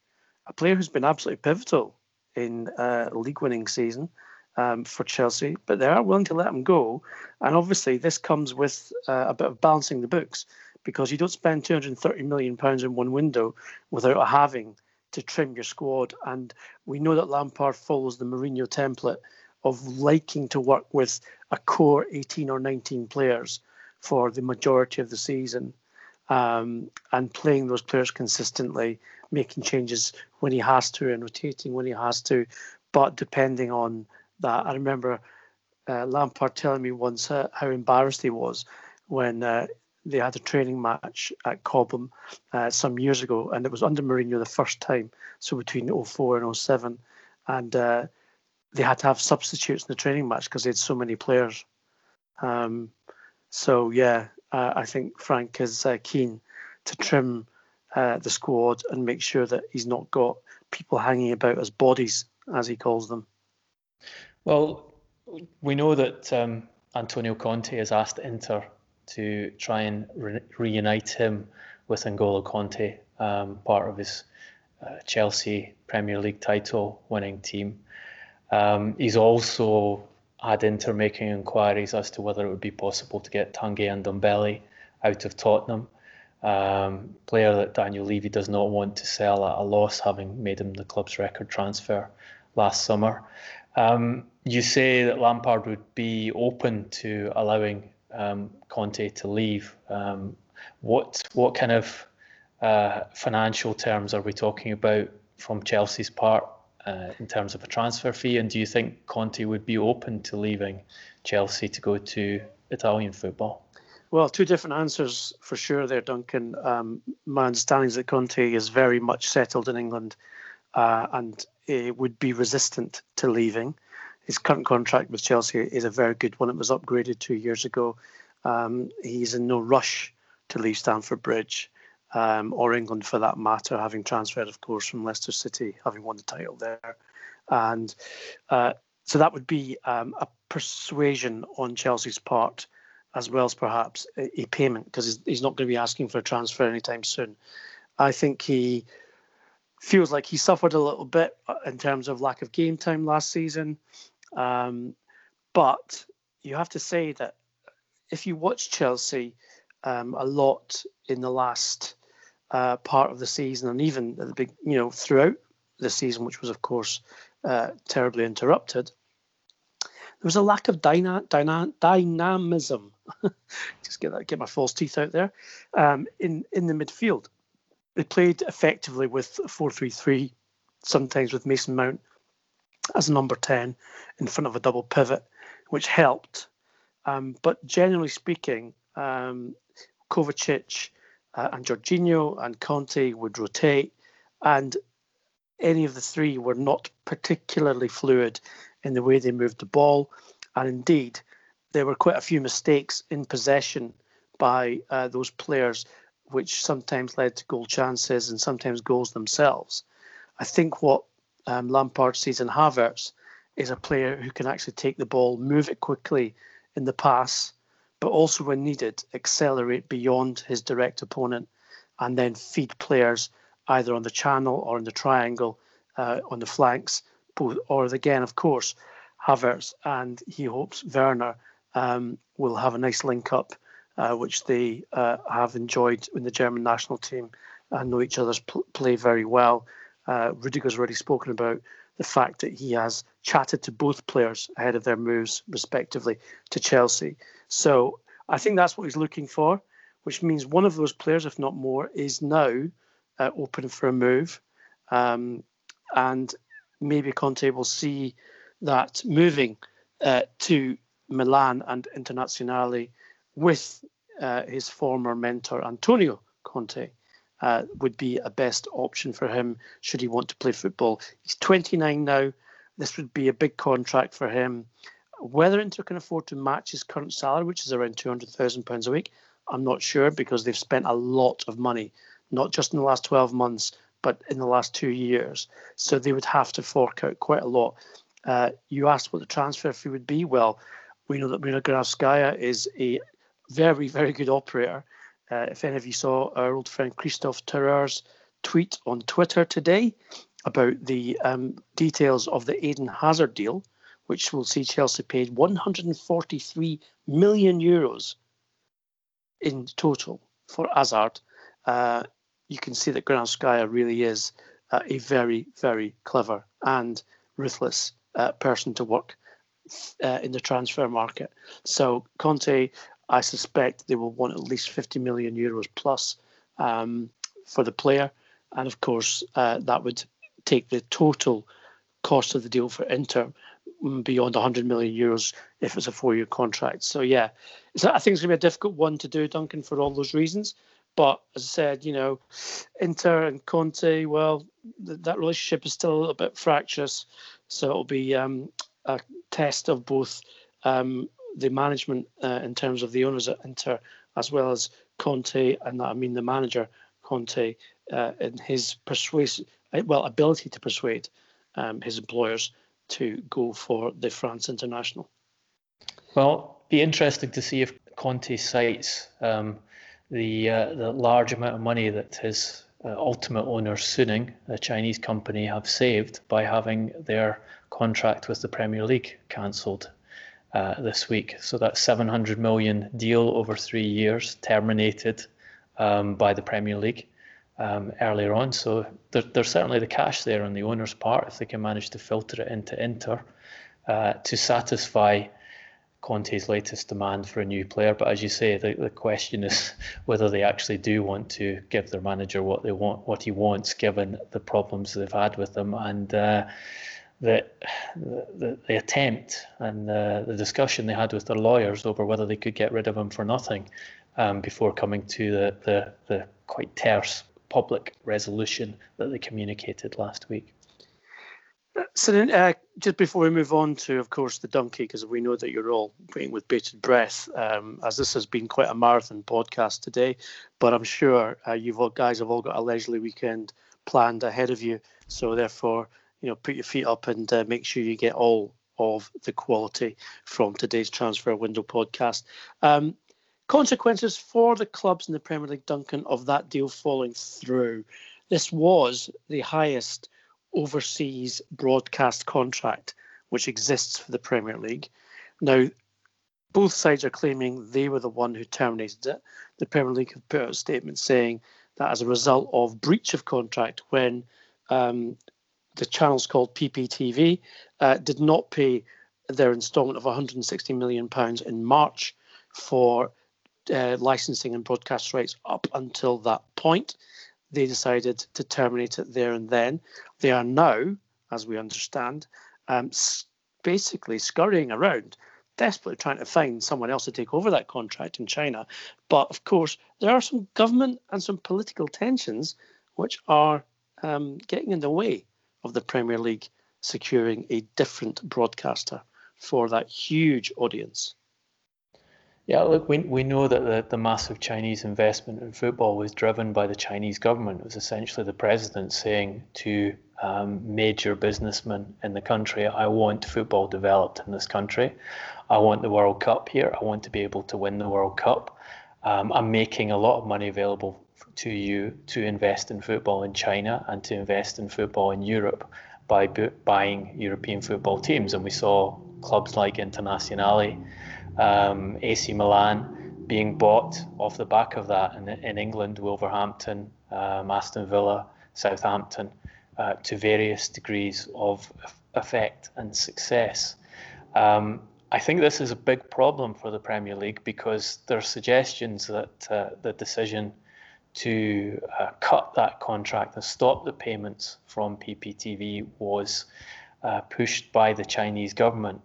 a player who's been absolutely pivotal in a league winning season um, for Chelsea, but they are willing to let him go. And obviously, this comes with uh, a bit of balancing the books because you don't spend 230 million pounds in one window without having to trim your squad. And we know that Lampard follows the Mourinho template of liking to work with a core 18 or 19 players for the majority of the season um, and playing those players consistently, making changes when he has to and rotating when he has to. But depending on that, I remember uh, Lampard telling me once uh, how embarrassed he was when uh, they had a training match at Cobham uh, some years ago, and it was under Mourinho the first time, so between 04 and 07. And uh, they had to have substitutes in the training match because they had so many players. Um, so yeah, uh, I think Frank is uh, keen to trim uh, the squad and make sure that he's not got people hanging about as bodies, as he calls them. Well, we know that um, Antonio Conte has asked Inter to try and re- reunite him with N'Golo Kanté, um, part of his uh, Chelsea Premier League title winning team. Um, he's also had Inter making inquiries as to whether it would be possible to get Tanguy Ndombele out of Tottenham. Um, player that Daniel Levy does not want to sell at a loss, having made him the club's record transfer last summer. Um, you say that Lampard would be open to allowing um, Kanté to leave. Um, what what kind of uh, financial terms are we talking about from Chelsea's part uh, in terms of a transfer fee? And do you think Kanté would be open to leaving Chelsea to go to Italian football? Well, two different answers for sure there, Duncan. Um, my understanding is that Kanté is very much settled in England uh, and would be resistant to leaving. His current contract with Chelsea is a very good one. It was upgraded two years ago. Um, he's in no rush to leave Stamford Bridge um, or England for that matter, having transferred, of course, from Leicester City, having won the title there. And uh, so that would be um, a persuasion on Chelsea's part, as well as perhaps a, a payment, because he's, he's not going to be asking for a transfer anytime soon. I think he feels like he suffered a little bit uh, in terms of lack of game time last season. Um, but you have to say that if you watch Chelsea um, a lot in the last uh, part of the season, and even at the big, you know, throughout the season, which was of course uh, terribly interrupted, there was a lack of dyna- dyna- dynamism. (laughs) Just get that, get my false teeth out there. Um, in in the midfield, they played effectively with four three three, sometimes with Mason Mount as number ten in front of a double pivot, which helped. Um, but generally speaking, um, Kovacic uh, and Jorginho and Kanté would rotate, and any of the three were not particularly fluid in the way they moved the ball. And indeed, there were quite a few mistakes in possession by uh, those players, which sometimes led to goal chances and sometimes goals themselves. I think what um, Lampard sees in Havertz is a player who can actually take the ball, move it quickly in the pass, but also when needed, accelerate beyond his direct opponent and then feed players either on the channel or in the triangle uh, on the flanks, both, or again, of course, Havertz and he hopes Werner um, will have a nice link up, uh, which they uh, have enjoyed in the German national team and know each other's pl- play very well. Uh, Rudiger's already spoken about the fact that he has chatted to both players ahead of their moves, respectively, to Chelsea. So I think that's what he's looking for, which means one of those players, if not more, is now uh, open for a move. Um, and maybe Kanté will see that moving uh, to Milan and Internazionale with uh, his former mentor Antonio Conte uh, would be a best option for him should he want to play football. He's 29 now. This would be a big contract for him. Whether Inter can afford to match his current salary, which is around £200,000 a week, I'm not sure because they've spent a lot of money, not just in the last 12 months, but in the last two years. So they would have to fork out quite a lot. Uh, you asked what the transfer fee would be. Well, we know that Marina Granovskaya is a very, very good operator. Uh, if any of you saw our old friend Christophe Terrer's tweet on Twitter today about the um, details of the Eden Hazard deal, which will see Chelsea paid 143 million euros in total for Hazard, uh, you can see that Granovskaya really is uh, a very, very clever and ruthless uh, person to work uh, in the transfer market. So Kanté I suspect they will want at least 50 million euros plus um, for the player. And of course, uh, that would take the total cost of the deal for Inter beyond 100 million euros if it's a four year contract. So, yeah, so I think it's going to be a difficult one to do, Duncan, for all those reasons. But as I said, you know, Inter and Conte, well, th- that relationship is still a little bit fractious. So it'll be um, a test of both um, the management uh, in terms of the owners at Inter, as well as Conte, and I mean the manager Conte, uh, in his persuasive, uh, well, ability to persuade um, his employers to go for the France international. Well, be interesting to see if Conte cites um, the uh, the large amount of money that his uh, ultimate owner Suning, a Chinese company, have saved by having their contract with the Premier League cancelled uh, this week. So that 700 million deal over three years terminated um, by the Premier League um, earlier on. So there, there's certainly the cash there on the owner's part if they can manage to filter it into Inter uh, to satisfy Conte's latest demand for a new player. But as you say, the, the question is (laughs) whether they actually do want to give their manager what they want, what he wants, given the problems they've had with him and. Uh, the, the, the attempt and the, the discussion they had with their lawyers over whether they could get rid of him for nothing um, before coming to the, the, the quite terse public resolution that they communicated last week. So then, uh, just before we move on to, of course, the donkey, because we know that you're all waiting with bated breath, um, as this has been quite a marathon podcast today. But I'm sure uh, you've all guys have all got a leisurely weekend planned ahead of you. So therefore, you know, put your feet up and uh, make sure you get all of the quality from today's transfer window podcast. Um, consequences for the clubs in the Premier League, Duncan, of that deal falling through. This was the highest overseas broadcast contract which exists for the Premier League. Now, both sides are claiming they were the one who terminated it. The Premier League have put out a statement saying that as a result of breach of contract when um, the channels called PPTV uh, did not pay their instalment of 160 million pounds in March for uh, licensing and broadcast rights up until that point. They decided to terminate it there and then. They are now, as we understand, um, basically scurrying around, desperately trying to find someone else to take over that contract in China. But of course, there are some government and some political tensions which are um, getting in the way of the Premier League securing a different broadcaster for that huge audience. Yeah, look, we, we know that the, the massive Chinese investment in football was driven by the Chinese government. It was essentially the president saying to um, major businessmen in the country, I want football developed in this country. I want the World Cup here. I want to be able to win the World Cup. Um, I'm making a lot of money available to you to invest in football in China and to invest in football in Europe by bu- buying European football teams. And we saw clubs like Internazionale um, AC Milan being bought off the back of that. And in England, Wolverhampton, um, Aston Villa, Southampton, uh, to various degrees of effect and success. Um, I think this is a big problem for the Premier League because there are suggestions that uh, the decision to uh, cut that contract and stop the payments from PPTV was uh, pushed by the Chinese government.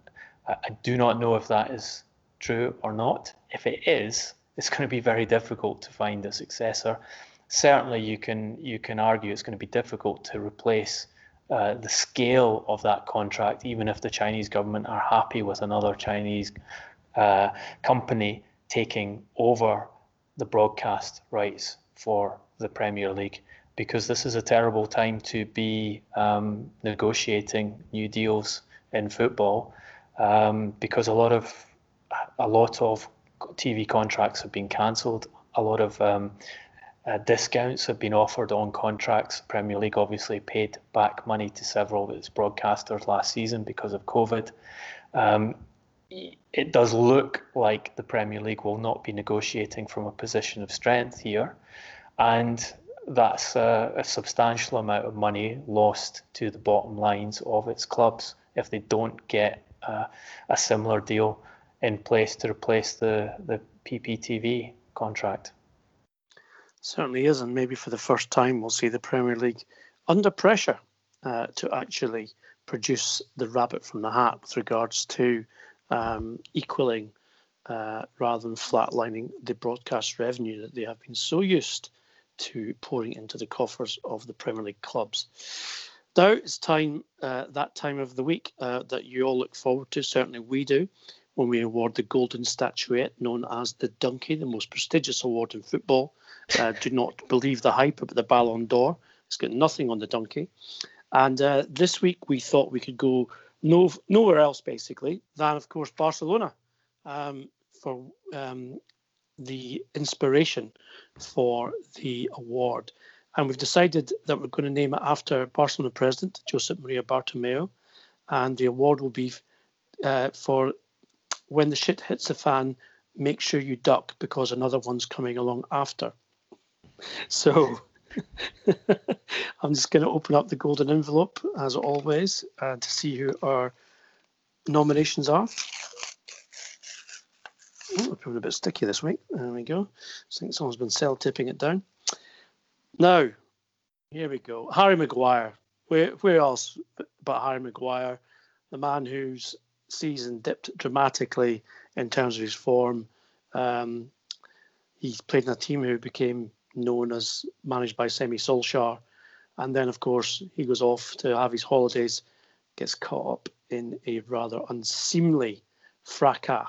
I do not know if that is true or not. If it is, it's going to be very difficult to find a successor. Certainly, you can you can argue it's going to be difficult to replace uh, the scale of that contract, even if the Chinese government are happy with another Chinese uh, company taking over the broadcast rights for the Premier League. Because this is a terrible time to be um, negotiating new deals in football, um, because a lot of a lot of TV contracts have been cancelled. A lot of um, uh, discounts have been offered on contracts. Premier League obviously paid back money to several of its broadcasters last season because of COVID. Um, it does look like the Premier League will not be negotiating from a position of strength here, and that's a, a substantial amount of money lost to the bottom lines of its clubs if they don't get uh, a similar deal in place to replace the, the PPTV contract. Certainly is, and maybe for the first time we'll see the Premier League under pressure uh, to actually produce the rabbit from the hat with regards to um, equaling uh, rather than flatlining the broadcast revenue that they have been so used to pouring into the coffers of the Premier League clubs. Now it's time, uh, that time of the week uh, that you all look forward to. Certainly we do when we award the golden statuette known as the Donkey, the most prestigious award in football. Uh, do not believe the hype about the Ballon d'Or. It's got nothing on the Donkey. And uh, this week we thought we could go no, nowhere else basically than, of course, Barcelona um, for um, the inspiration for the award. And we've decided that we're going to name it after Barcelona president Josep Maria Bartomeu. And the award will be uh, for when the shit hits the fan, make sure you duck because another one's coming along after. So (laughs) I'm just going to open up the golden envelope as always uh, to see who our nominations are. Oh, it's a bit sticky this week. There we go. I think someone's been cell tipping it down. Now, here we go. Harry Maguire. Where, where else but Harry Maguire, the man whose season dipped dramatically in terms of his form. Um, he's played in a team who became known as managed by Semi Solskjaer. And then, of course, he goes off to have his holidays, gets caught up in a rather unseemly fracas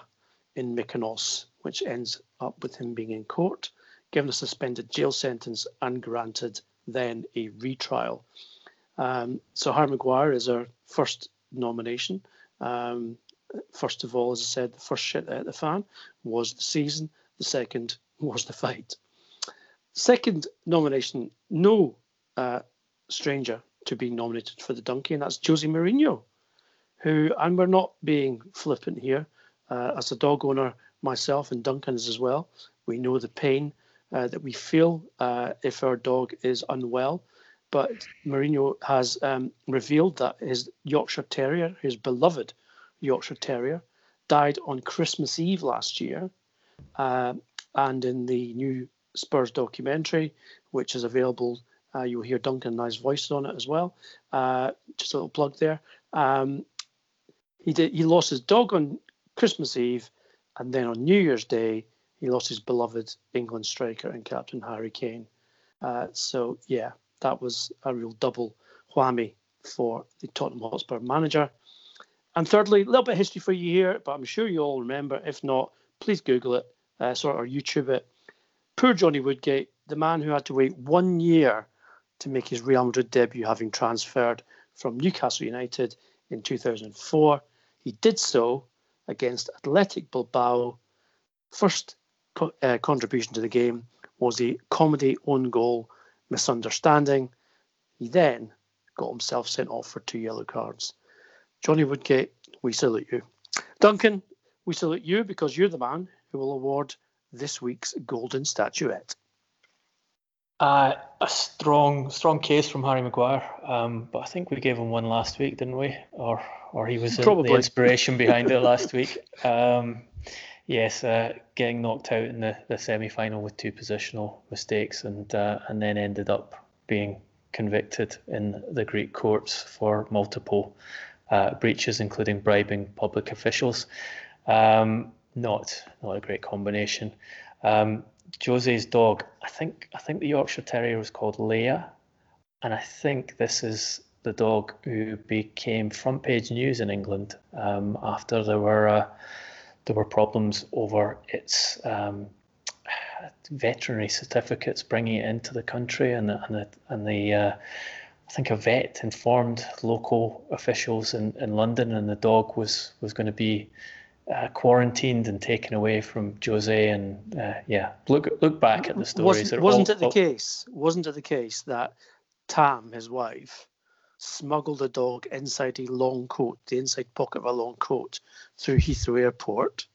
in Mykonos, which ends up with him being in court, given a suspended jail sentence, and granted then a retrial. Um, so Harry Maguire is our first nomination. Um, first of all, as I said, the first shit at the fan was the season. The second (laughs) was the fight. Second nomination, no uh, stranger to be nominated for the donkey, and that's José Mourinho, who, and we're not being flippant here, uh, as a dog owner myself and Duncan's as well, we know the pain uh, that we feel uh, if our dog is unwell. But Mourinho has um, revealed that his Yorkshire Terrier, his beloved Yorkshire Terrier, died on Christmas Eve last year. Uh, and in the new Spurs documentary, which is available, uh, you'll hear Duncan and I's voices on it as well. Uh, just a little plug there. Um, he did. He lost his dog on Christmas Eve, and then on New Year's Day, he lost his beloved England striker and captain Harry Kane. Uh, so yeah, that was a real double whammy for the Tottenham Hotspur manager. And thirdly, a little bit of history for you here, but I'm sure you all remember. If not, please Google it, uh, sort or YouTube it. Poor Johnny Woodgate, the man who had to wait one year to make his Real Madrid debut, having transferred from Newcastle United in 2004. He did so against Athletic Bilbao. First co- uh, contribution to the game was a comedy own goal misunderstanding. He then got himself sent off for two yellow cards. Johnny Woodgate, we salute you. Duncan, we salute you because you're the man who will award this week's golden statuette. Uh, a strong, strong case from Harry Maguire, um, but I think we gave him one last week, didn't we? Or, or he was Probably. the inspiration behind it last (laughs) week. Um, yes, uh, getting knocked out in the, the semi-final with two positional mistakes, and uh, and then ended up being convicted in the Greek courts for multiple uh, breaches, including bribing public officials. Um, not not a great combination. Um, José's dog, I think I think the Yorkshire Terrier was called Leia, and I think this is the dog who became front page news in England um, after there were uh, there were problems over its um, veterinary certificates bringing it into the country, and and the, and the uh, I think a vet informed local officials in, in London, and the dog was was going to be uh, quarantined and taken away from José. And uh, yeah, look look back at the stories. Wasn't, wasn't all, it the all... case? Wasn't it the case that Tam, his wife, smuggled a dog inside a long coat, the inside pocket of a long coat, through Heathrow Airport,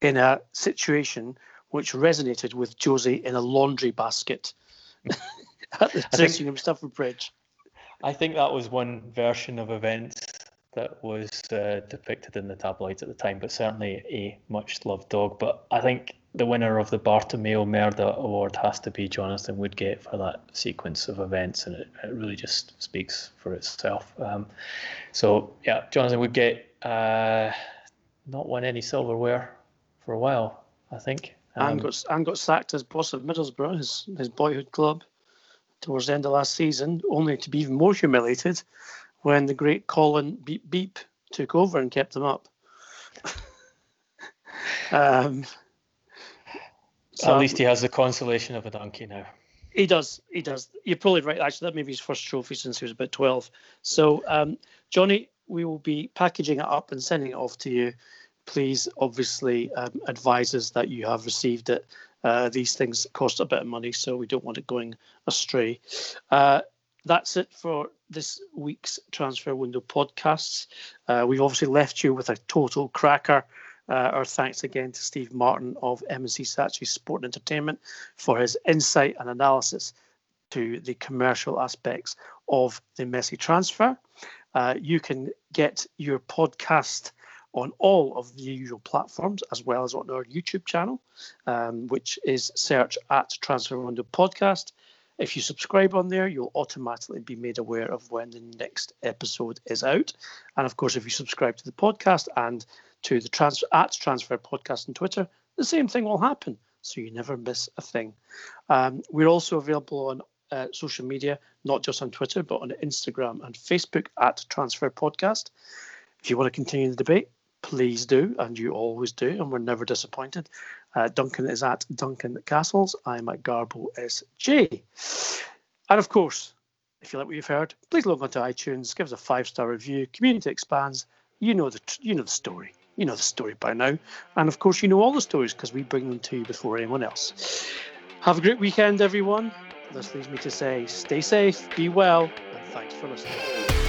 in a situation which resonated with José in a laundry basket (laughs) at the dressing room Stamford Bridge. I think that was one version of events that was uh, depicted in the tabloids at the time, but certainly a much loved dog. But I think the winner of the Bartomeu Merda Award has to be Jonathan Woodgate for that sequence of events, and it, it really just speaks for itself. Um, so, yeah, Jonathan Woodgate, uh, not won any silverware for a while, I think. Um, and got and got sacked as boss of Middlesbrough, his his boyhood club, towards the end of last season, only to be even more humiliated when the great Colin Beep Beep took over and kept them up. um, so At least he has the consolation of a donkey now. He does. He does. You're probably right. Actually, that may be his first trophy since he was about 12. So, um, Johnny, we will be packaging it up and sending it off to you. Please, obviously, um, advise us that you have received it. Uh, these things cost a bit of money, so we don't want it going astray. Uh, that's it for this week's transfer window podcasts. Uh, we've obviously left you with a total cracker. Uh, our thanks again to Steve Martin of M&C Saatchi Sport and Entertainment for his insight and analysis to the commercial aspects of the Messi transfer. Uh, you can get your podcast on all of the usual platforms as well as on our YouTube channel, um, which is search at Transfer Window Podcast. If you subscribe on there, you'll automatically be made aware of when the next episode is out. And of course, if you subscribe to the podcast and to the trans- at Transfer Podcast on Twitter, the same thing will happen. So you never miss a thing. Um, we're also available on uh, social media, not just on Twitter, but on Instagram and Facebook at Transfer Podcast. If you want to continue the debate, please do, and you always do, and we're never disappointed. Uh, Duncan is at Duncan Castles. I'm at Garbo SJ. And of course, if you like what you've heard, please log on to iTunes, give us a five star review. Community expands. You know the you know the story. You know the story by now, and of course you know all the stories because we bring them to you before anyone else. Have a great weekend, everyone. This leaves me to say, stay safe, be well, and thanks for listening.